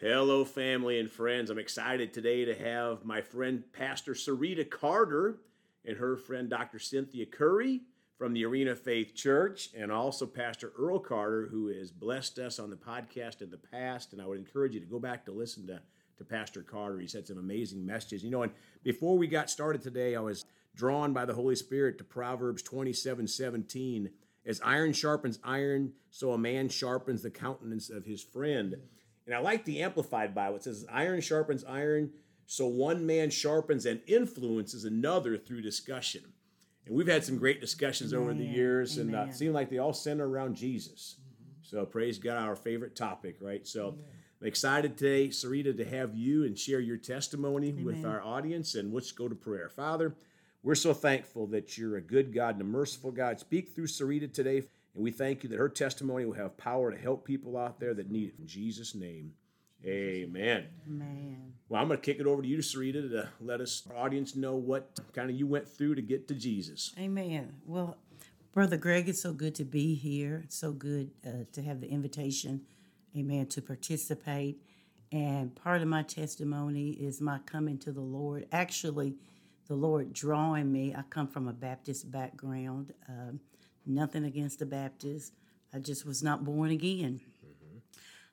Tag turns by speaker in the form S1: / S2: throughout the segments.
S1: Hello, family and friends. I'm excited today to have my friend Pastor Sarita Carter and her friend Dr. Cynthia Curry from the Arena Faith Church, and also Pastor Earl Carter, who has blessed us on the podcast in the past. And I would encourage you to go back to listen to, to Pastor Carter. He's had some amazing messages. You know, and before we got started today, I was drawn by the Holy Spirit to Proverbs 27 17. As iron sharpens iron, so a man sharpens the countenance of his friend. And I like the Amplified Bible. It says, Iron sharpens iron, so one man sharpens and influences another through discussion. And we've had some great discussions over the years, and uh, it seemed like they all center around Jesus. So praise God, our favorite topic, right? So I'm excited today, Sarita, to have you and share your testimony with our audience. And let's go to prayer. Father, we're so thankful that you're a good God and a merciful God. Speak through Sarita today. And we thank you that her testimony will have power to help people out there that need it. In Jesus' name, amen.
S2: Amen.
S1: Well, I'm going to kick it over to you, Sarita, to let us, our audience, know what kind of you went through to get to Jesus.
S2: Amen. Well, Brother Greg, it's so good to be here. It's so good uh, to have the invitation, amen, to participate. And part of my testimony is my coming to the Lord. Actually, the Lord drawing me. I come from a Baptist background. Um, nothing against the Baptists. I just was not born again.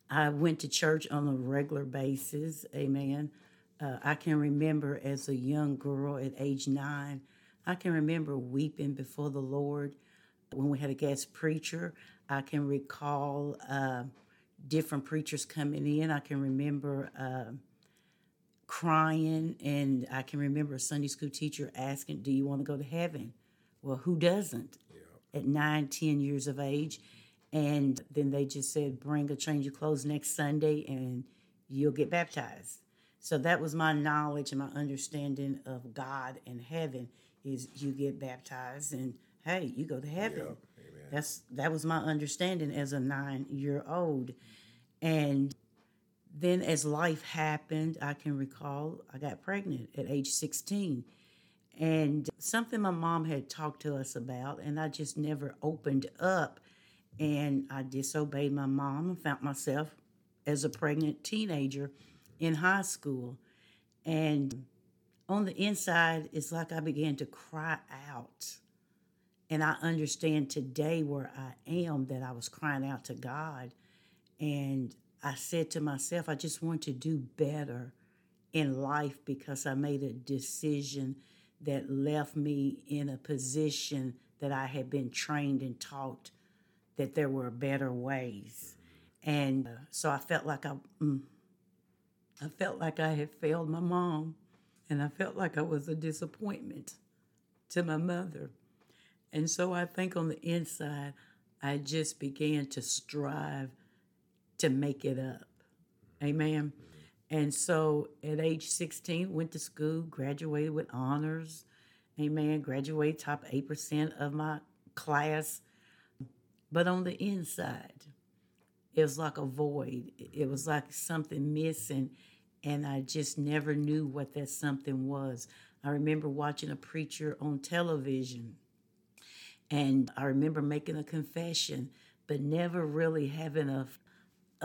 S2: I went to church on a regular basis. Amen. Uh, I can remember as a young girl at age nine, I can remember weeping before the Lord when we had a guest preacher. I can recall uh, different preachers coming in. I can remember uh, crying, and I can remember a Sunday school teacher asking, Do you want to go to heaven? Well, who doesn't? At nine, ten years of age. And then they just said, Bring a change of clothes next Sunday and you'll get baptized. So that was my knowledge and my understanding of God and heaven is you get baptized and hey, you go to heaven. That's that was my understanding as a nine year old. And then as life happened, I can recall I got pregnant at age 16. And something my mom had talked to us about, and I just never opened up. And I disobeyed my mom and found myself as a pregnant teenager in high school. And on the inside, it's like I began to cry out. And I understand today where I am that I was crying out to God. And I said to myself, I just want to do better in life because I made a decision that left me in a position that I had been trained and taught that there were better ways. And uh, so I felt like I, mm, I felt like I had failed my mom, and I felt like I was a disappointment to my mother. And so I think on the inside, I just began to strive to make it up. Amen. And so at age 16, went to school, graduated with honors. Amen. Graduated top 8% of my class. But on the inside, it was like a void. It was like something missing. And I just never knew what that something was. I remember watching a preacher on television. And I remember making a confession, but never really having a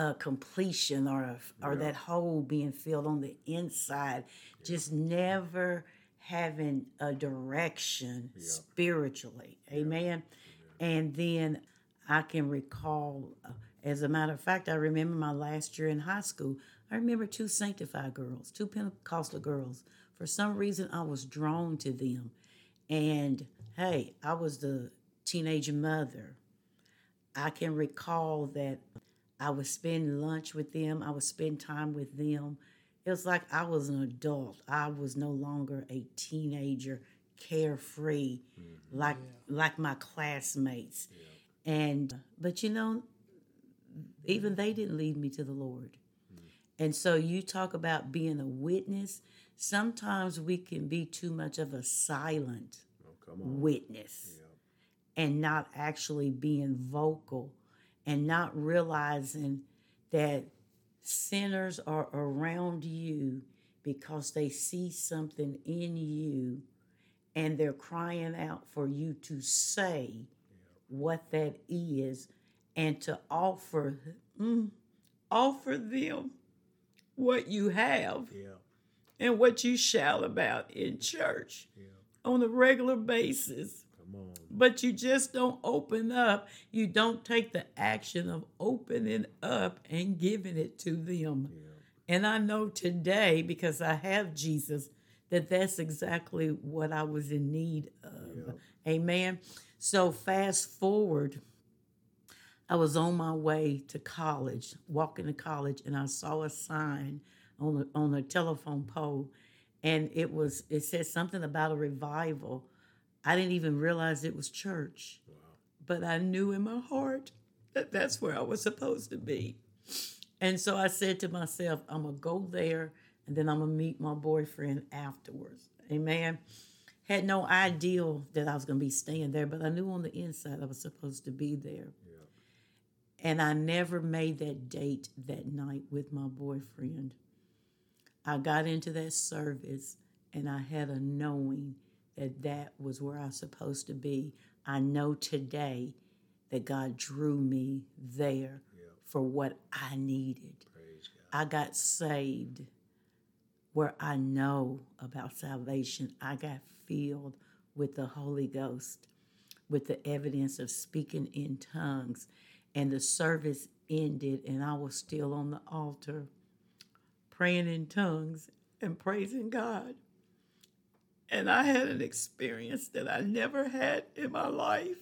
S2: a completion or a, or that hole being filled on the inside just never having a direction spiritually. Amen? And then i can recall uh, as a matter of fact i remember my last year in high school i remember two sanctified girls two pentecostal girls. For some reason i was drawn to them. And hey i was the teenage mother. I can recall that I would spend lunch with them. I would spend time with them. It was like I was an adult. I was no longer a teenager, carefree, mm-hmm. like like my classmates. And but you know, even they didn't lead me to the Lord. Mm. And so you talk about being a witness. Sometimes we can be too much of a silent oh, witness and not actually being vocal and not realizing that sinners are around you because they see something in you and they're crying out for you to say what that is and to offer mm, offer them what you have
S1: Yeah.
S2: and what you shout about in church on a regular basis. But you just don't open up. You don't take the action of opening up and giving it to them. And I know today, because I have Jesus, that that's exactly what I was in need of. Amen. So fast forward, I was on my way to college, walking to college, and I saw a sign on the on a telephone pole, and it was it said something about a revival. I didn't even realize it was church, but I knew in my heart that that's where I was supposed to be. And so I said to myself, I'm gonna go there, and then I'm gonna meet my boyfriend afterwards. Amen. Had no idea that I was gonna be staying there, but I knew on the inside I was supposed to be there. And I never made that date that night with my boyfriend. I got into that service and I had a knowing that that was where I was supposed to be. I know today that God drew me there for what I needed.
S1: Praise God.
S2: I got saved where I know about salvation. I got filled with the Holy Ghost, with the evidence of speaking in tongues. And the service ended, and I was still on the altar praying in tongues and praising God. And I had an experience that I never had in my life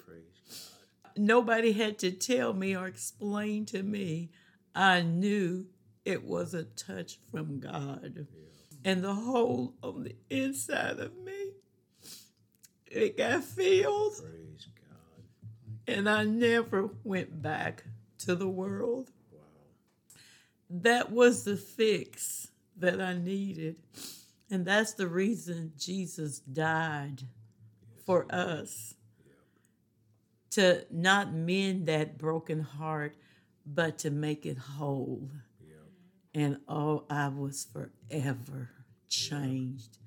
S2: nobody had to tell me or explain to me. I knew it was a touch from God. And the hole on the inside of me, it got filled.
S1: Praise God.
S2: And I never went back to the world.
S1: Wow.
S2: That was the fix that I needed. And that's the reason Jesus died for us. To not mend that broken heart, but to make it whole. And oh, I was forever changed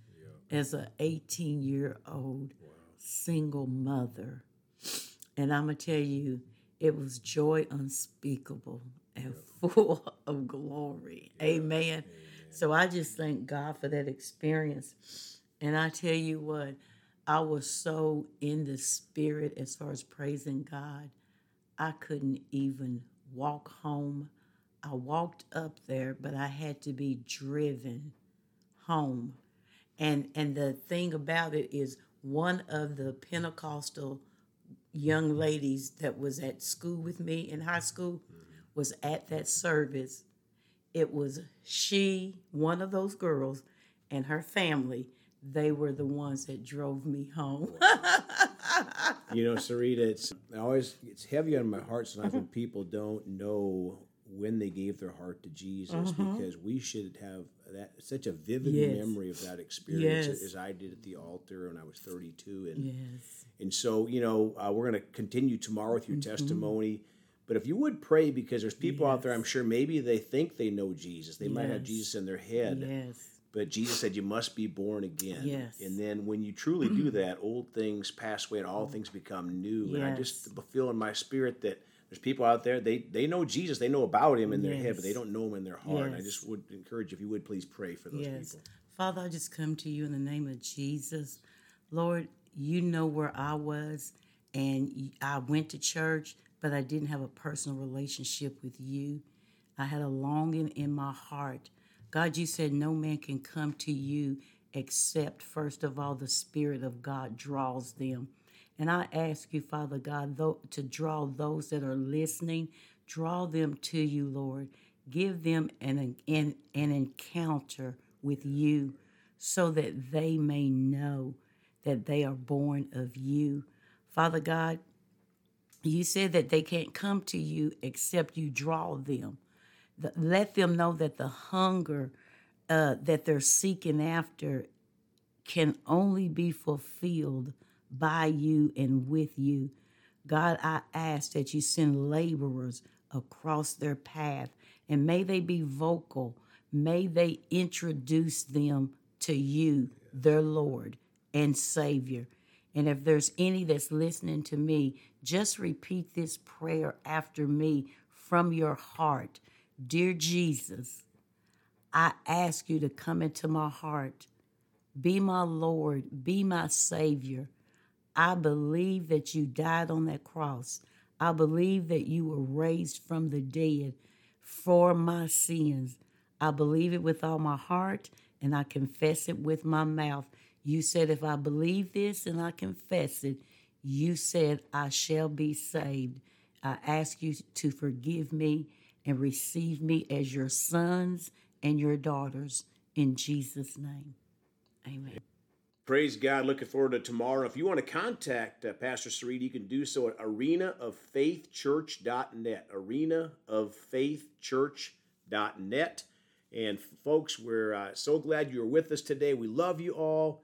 S2: as a 18 year old single mother. And I'm going to tell you, it was joy unspeakable and full of glory. Amen. So I just thank God for that experience. And I tell you what, I was so in the spirit as far as praising God, I couldn't even walk home. I walked up there, but I had to be driven home. And and the thing about it is one of the Pentecostal young ladies that was at school with me in high school mm-hmm. was at that service. It was she, one of those girls, and her family. They were the ones that drove me home.
S1: You know, Sarita, it's I always it's heavy on my heart sometimes when people don't know when they gave their heart to Jesus because we should have that such a vivid
S2: Yes.
S1: memory of that experience
S2: Yes.
S1: as I did at the altar when I was 32 and
S2: yes.
S1: And so, you know, uh, we're going to continue tomorrow with your
S2: Mm-hmm.
S1: testimony. But if you would pray, because there's people out there, I'm sure maybe they think they know Jesus. They might have Jesus in their head.
S2: Yes.
S1: But Jesus said, You must be born again.
S2: Yes.
S1: And then when you truly do that, old things pass away and all things become new. Yes. And I just feel in my spirit that there's people out there, they, they know Jesus, they know about him in their head, but they don't know him in their heart. And I just would encourage, if you would please pray for those
S2: Yes.
S1: people.
S2: Father, I just come to you in the name of Jesus. Lord, you know where I was, and I went to church, but I didn't have a personal relationship with you. I had a longing in my heart. God, you said no man can come to you except, first of all, the Spirit of God draws them. And I ask you, Father God, tho- to draw those that are listening, draw them to you, Lord. Give them an, an, an encounter with you so that they may know that they are born of you. Father God, you said that they can't come to you except you draw them. The- let them know that the hunger uh, that they're seeking after can only be fulfilled by you and with you. God, I ask that you send laborers across their path and may they be vocal. May they introduce them to you, their Lord and Savior. And if there's any that's listening to me, just repeat this prayer after me from your heart. Dear Jesus, I ask you to come into my heart. Be my Lord. Be my Savior. I believe that you died on that cross. I believe that you were raised from the dead for my sins. I believe it with all my heart and I confess it with my mouth. You said, if I believe this and I confess it, you said, I shall be saved. I ask you to forgive me and receive me as your sons and your daughters in Jesus' name. Amen.
S1: Praise God. Looking forward to tomorrow. If you want to contact uh, Pastor Sarita, you can do so at arenaoffaithchurch.net. Arenaoffaithchurch.net. And folks, we're uh, so glad you're with us today. We love you all.